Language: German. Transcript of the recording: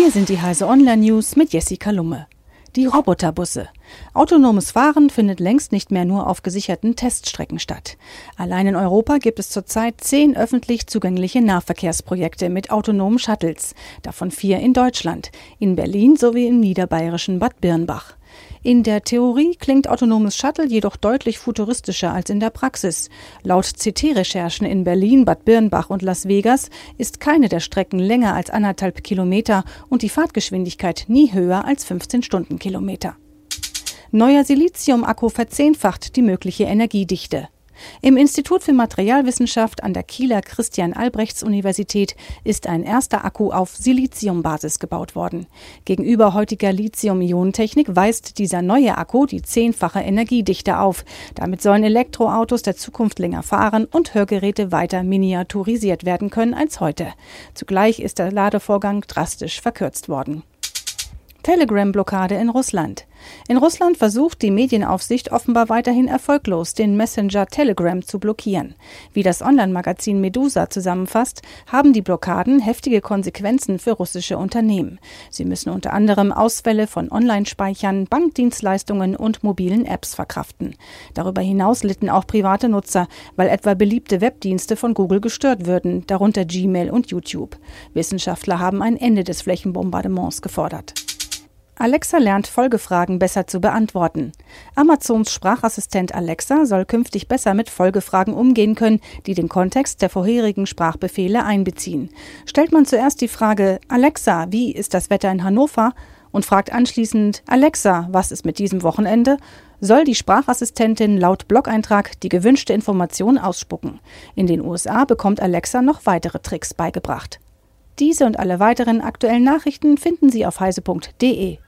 Hier sind die Heise Online News mit Jessica Lumme. Die Roboterbusse. Autonomes Fahren findet längst nicht mehr nur auf gesicherten Teststrecken statt. Allein in Europa gibt es zurzeit zehn öffentlich zugängliche Nahverkehrsprojekte mit autonomen Shuttles, davon vier in Deutschland, in Berlin sowie im niederbayerischen Bad Birnbach. In der Theorie klingt autonomes Shuttle jedoch deutlich futuristischer als in der Praxis. Laut CT-Recherchen in Berlin, Bad Birnbach und Las Vegas ist keine der Strecken länger als anderthalb Kilometer und die Fahrtgeschwindigkeit nie höher als 15 Stundenkilometer. Neuer Silizium-Akku verzehnfacht die mögliche Energiedichte. Im Institut für Materialwissenschaft an der Kieler Christian-Albrechts-Universität ist ein erster Akku auf Siliziumbasis gebaut worden. Gegenüber heutiger Lithium-Ionen-Technik weist dieser neue Akku die zehnfache Energiedichte auf. Damit sollen Elektroautos der Zukunft länger fahren und Hörgeräte weiter miniaturisiert werden können als heute. Zugleich ist der Ladevorgang drastisch verkürzt worden. Telegram-Blockade in Russland. In Russland versucht die Medienaufsicht offenbar weiterhin erfolglos, den Messenger Telegram zu blockieren. Wie das Online-Magazin Medusa zusammenfasst, haben die Blockaden heftige Konsequenzen für russische Unternehmen. Sie müssen unter anderem Ausfälle von Online-Speichern, Bankdienstleistungen und mobilen Apps verkraften. Darüber hinaus litten auch private Nutzer, weil etwa beliebte Webdienste von Google gestört würden, darunter Gmail und YouTube. Wissenschaftler haben ein Ende des Flächenbombardements gefordert. Alexa lernt Folgefragen besser zu beantworten. Amazons Sprachassistent Alexa soll künftig besser mit Folgefragen umgehen können, die den Kontext der vorherigen Sprachbefehle einbeziehen. Stellt man zuerst die Frage Alexa, wie ist das Wetter in Hannover? und fragt anschließend Alexa, was ist mit diesem Wochenende? soll die Sprachassistentin laut Blog-Eintrag die gewünschte Information ausspucken. In den USA bekommt Alexa noch weitere Tricks beigebracht. Diese und alle weiteren aktuellen Nachrichten finden Sie auf heise.de.